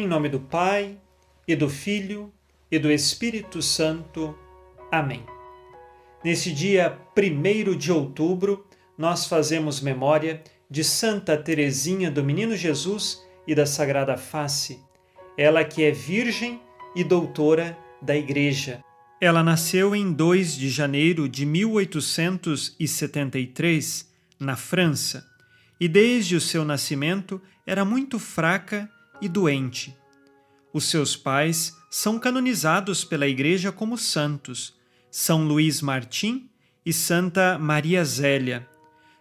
Em nome do Pai, e do Filho, e do Espírito Santo. Amém. Nesse dia 1 de outubro, nós fazemos memória de Santa Teresinha do Menino Jesus e da Sagrada Face, ela que é virgem e doutora da Igreja. Ela nasceu em 2 de janeiro de 1873, na França, e desde o seu nascimento era muito fraca e doente. Os seus pais são canonizados pela Igreja como santos, São Luís Martim e Santa Maria Zélia.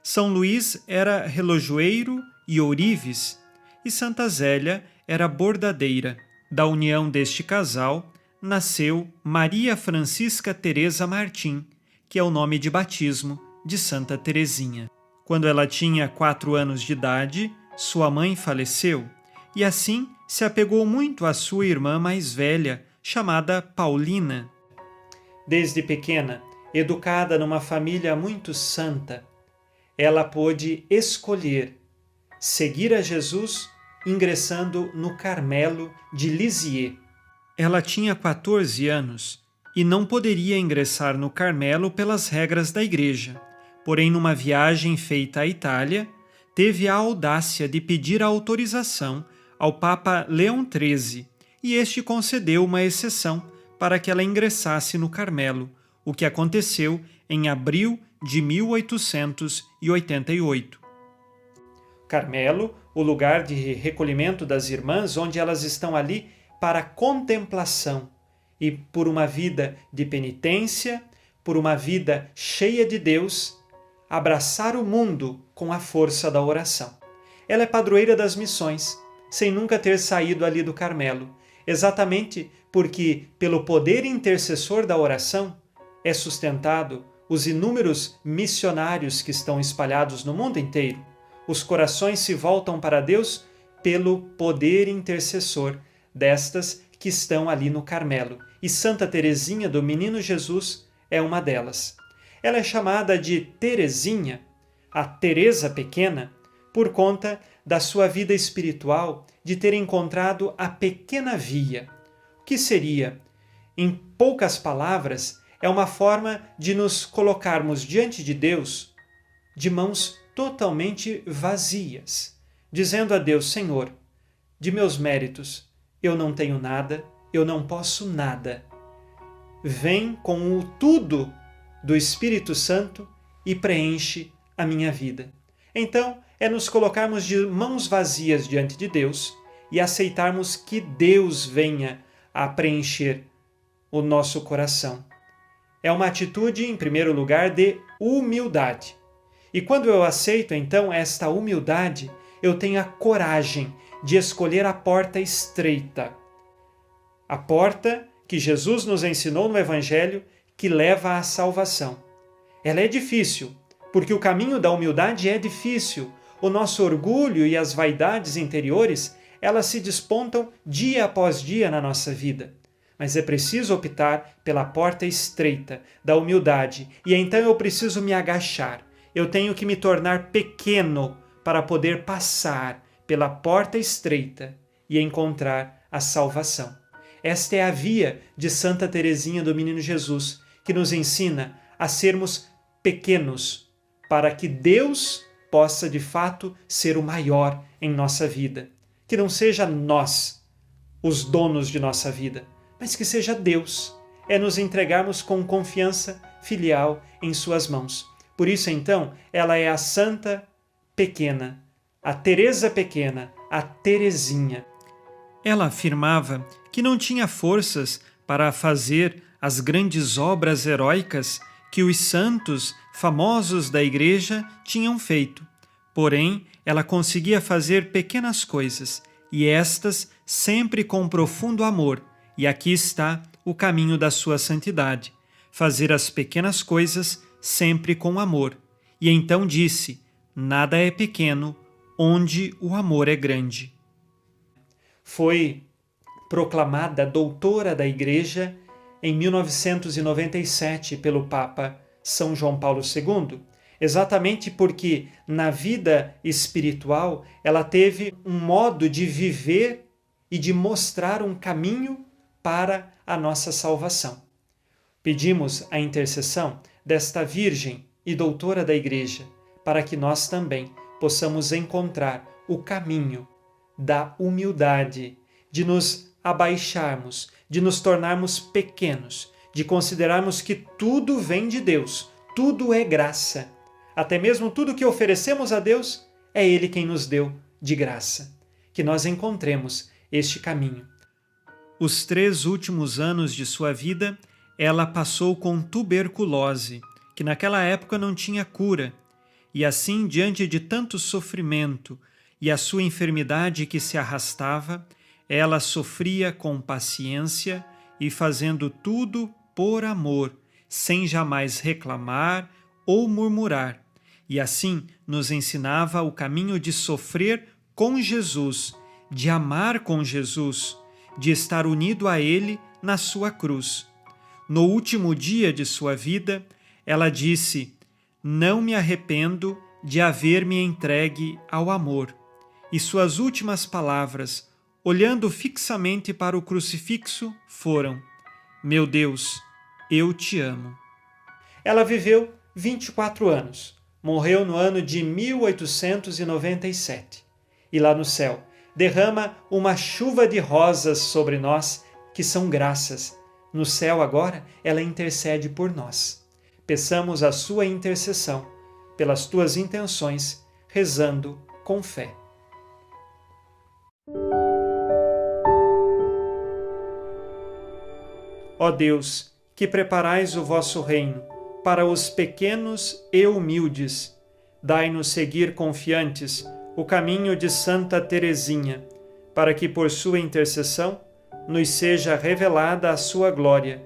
São Luís era relojoeiro e ourives, e Santa Zélia era bordadeira. Da união deste casal nasceu Maria Francisca Teresa Martim, que é o nome de batismo de Santa Teresinha. Quando ela tinha quatro anos de idade, sua mãe faleceu e assim se apegou muito à sua irmã mais velha, chamada Paulina. Desde pequena, educada numa família muito santa, ela pôde escolher seguir a Jesus ingressando no Carmelo de Lisieux. Ela tinha 14 anos e não poderia ingressar no Carmelo pelas regras da igreja. Porém, numa viagem feita à Itália, teve a audácia de pedir a autorização ao Papa Leão XIII e este concedeu uma exceção para que ela ingressasse no Carmelo, o que aconteceu em abril de 1888. Carmelo, o lugar de recolhimento das irmãs, onde elas estão ali para contemplação e por uma vida de penitência, por uma vida cheia de Deus, abraçar o mundo com a força da oração. Ela é padroeira das missões, sem nunca ter saído ali do Carmelo, exatamente porque, pelo poder intercessor da oração, é sustentado os inúmeros missionários que estão espalhados no mundo inteiro. Os corações se voltam para Deus pelo poder intercessor destas que estão ali no Carmelo. E Santa Teresinha do Menino Jesus é uma delas. Ela é chamada de Teresinha, a Teresa pequena, por conta da sua vida espiritual de ter encontrado a pequena via. Que seria? Em poucas palavras, é uma forma de nos colocarmos diante de Deus de mãos totalmente vazias, dizendo a Deus: Senhor, de meus méritos eu não tenho nada, eu não posso nada. Vem com o tudo do Espírito Santo e preenche a minha vida. Então, é nos colocarmos de mãos vazias diante de Deus e aceitarmos que Deus venha a preencher o nosso coração. É uma atitude, em primeiro lugar, de humildade. E quando eu aceito então esta humildade, eu tenho a coragem de escolher a porta estreita. A porta que Jesus nos ensinou no Evangelho que leva à salvação. Ela é difícil, porque o caminho da humildade é difícil. O nosso orgulho e as vaidades interiores, elas se despontam dia após dia na nossa vida. Mas é preciso optar pela porta estreita da humildade, e então eu preciso me agachar. Eu tenho que me tornar pequeno para poder passar pela porta estreita e encontrar a salvação. Esta é a via de Santa Teresinha do Menino Jesus, que nos ensina a sermos pequenos para que Deus possa de fato ser o maior em nossa vida. Que não seja nós os donos de nossa vida, mas que seja Deus. É nos entregarmos com confiança filial em Suas mãos. Por isso, então, ela é a Santa Pequena, a Teresa Pequena, a Teresinha. Ela afirmava que não tinha forças para fazer as grandes obras heróicas que os santos famosos da Igreja tinham feito. Porém, ela conseguia fazer pequenas coisas, e estas sempre com profundo amor, e aqui está o caminho da sua santidade: fazer as pequenas coisas sempre com amor. E então disse: Nada é pequeno onde o amor é grande. Foi proclamada doutora da Igreja em 1997 pelo Papa São João Paulo II, exatamente porque na vida espiritual ela teve um modo de viver e de mostrar um caminho para a nossa salvação. Pedimos a intercessão desta Virgem e doutora da Igreja, para que nós também possamos encontrar o caminho da humildade, de nos abaixarmos, de nos tornarmos pequenos, de considerarmos que tudo vem de Deus, tudo é graça. Até mesmo tudo que oferecemos a Deus é Ele quem nos deu de graça. Que nós encontremos este caminho. Os três últimos anos de sua vida, ela passou com tuberculose, que naquela época não tinha cura, e assim, diante de tanto sofrimento e a sua enfermidade que se arrastava, ela sofria com paciência e fazendo tudo por amor, sem jamais reclamar ou murmurar, e assim nos ensinava o caminho de sofrer com Jesus, de amar com Jesus, de estar unido a Ele na sua cruz. No último dia de sua vida, ela disse: Não me arrependo de haver me entregue ao amor. E suas últimas palavras, olhando fixamente para o crucifixo, foram: Meu Deus, eu te amo. Ela viveu 24 anos. Morreu no ano de 1897. E lá no céu, derrama uma chuva de rosas sobre nós, que são graças. No céu agora, ela intercede por nós. Peçamos a sua intercessão pelas tuas intenções, rezando com fé. Ó Deus, que preparais o vosso reino para os pequenos e humildes, dai-nos seguir confiantes o caminho de Santa Teresinha, para que por sua intercessão nos seja revelada a sua glória,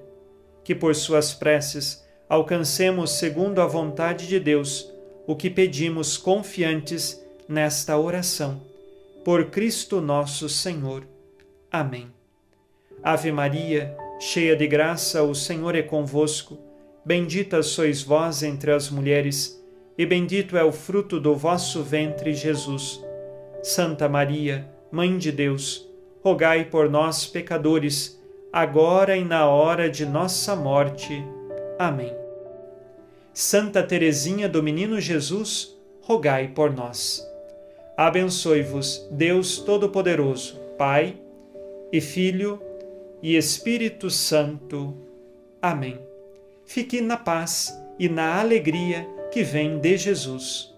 que por suas preces alcancemos segundo a vontade de Deus o que pedimos confiantes nesta oração. Por Cristo nosso Senhor. Amém. Ave Maria, cheia de graça, o Senhor é convosco. Bendita sois vós entre as mulheres, e bendito é o fruto do vosso ventre, Jesus. Santa Maria, Mãe de Deus, rogai por nós, pecadores, agora e na hora de nossa morte. Amém. Santa Teresinha do Menino Jesus, rogai por nós. Abençoe-vos Deus Todo-Poderoso, Pai e Filho e Espírito Santo. Amém. Fique na paz e na alegria que vem de Jesus.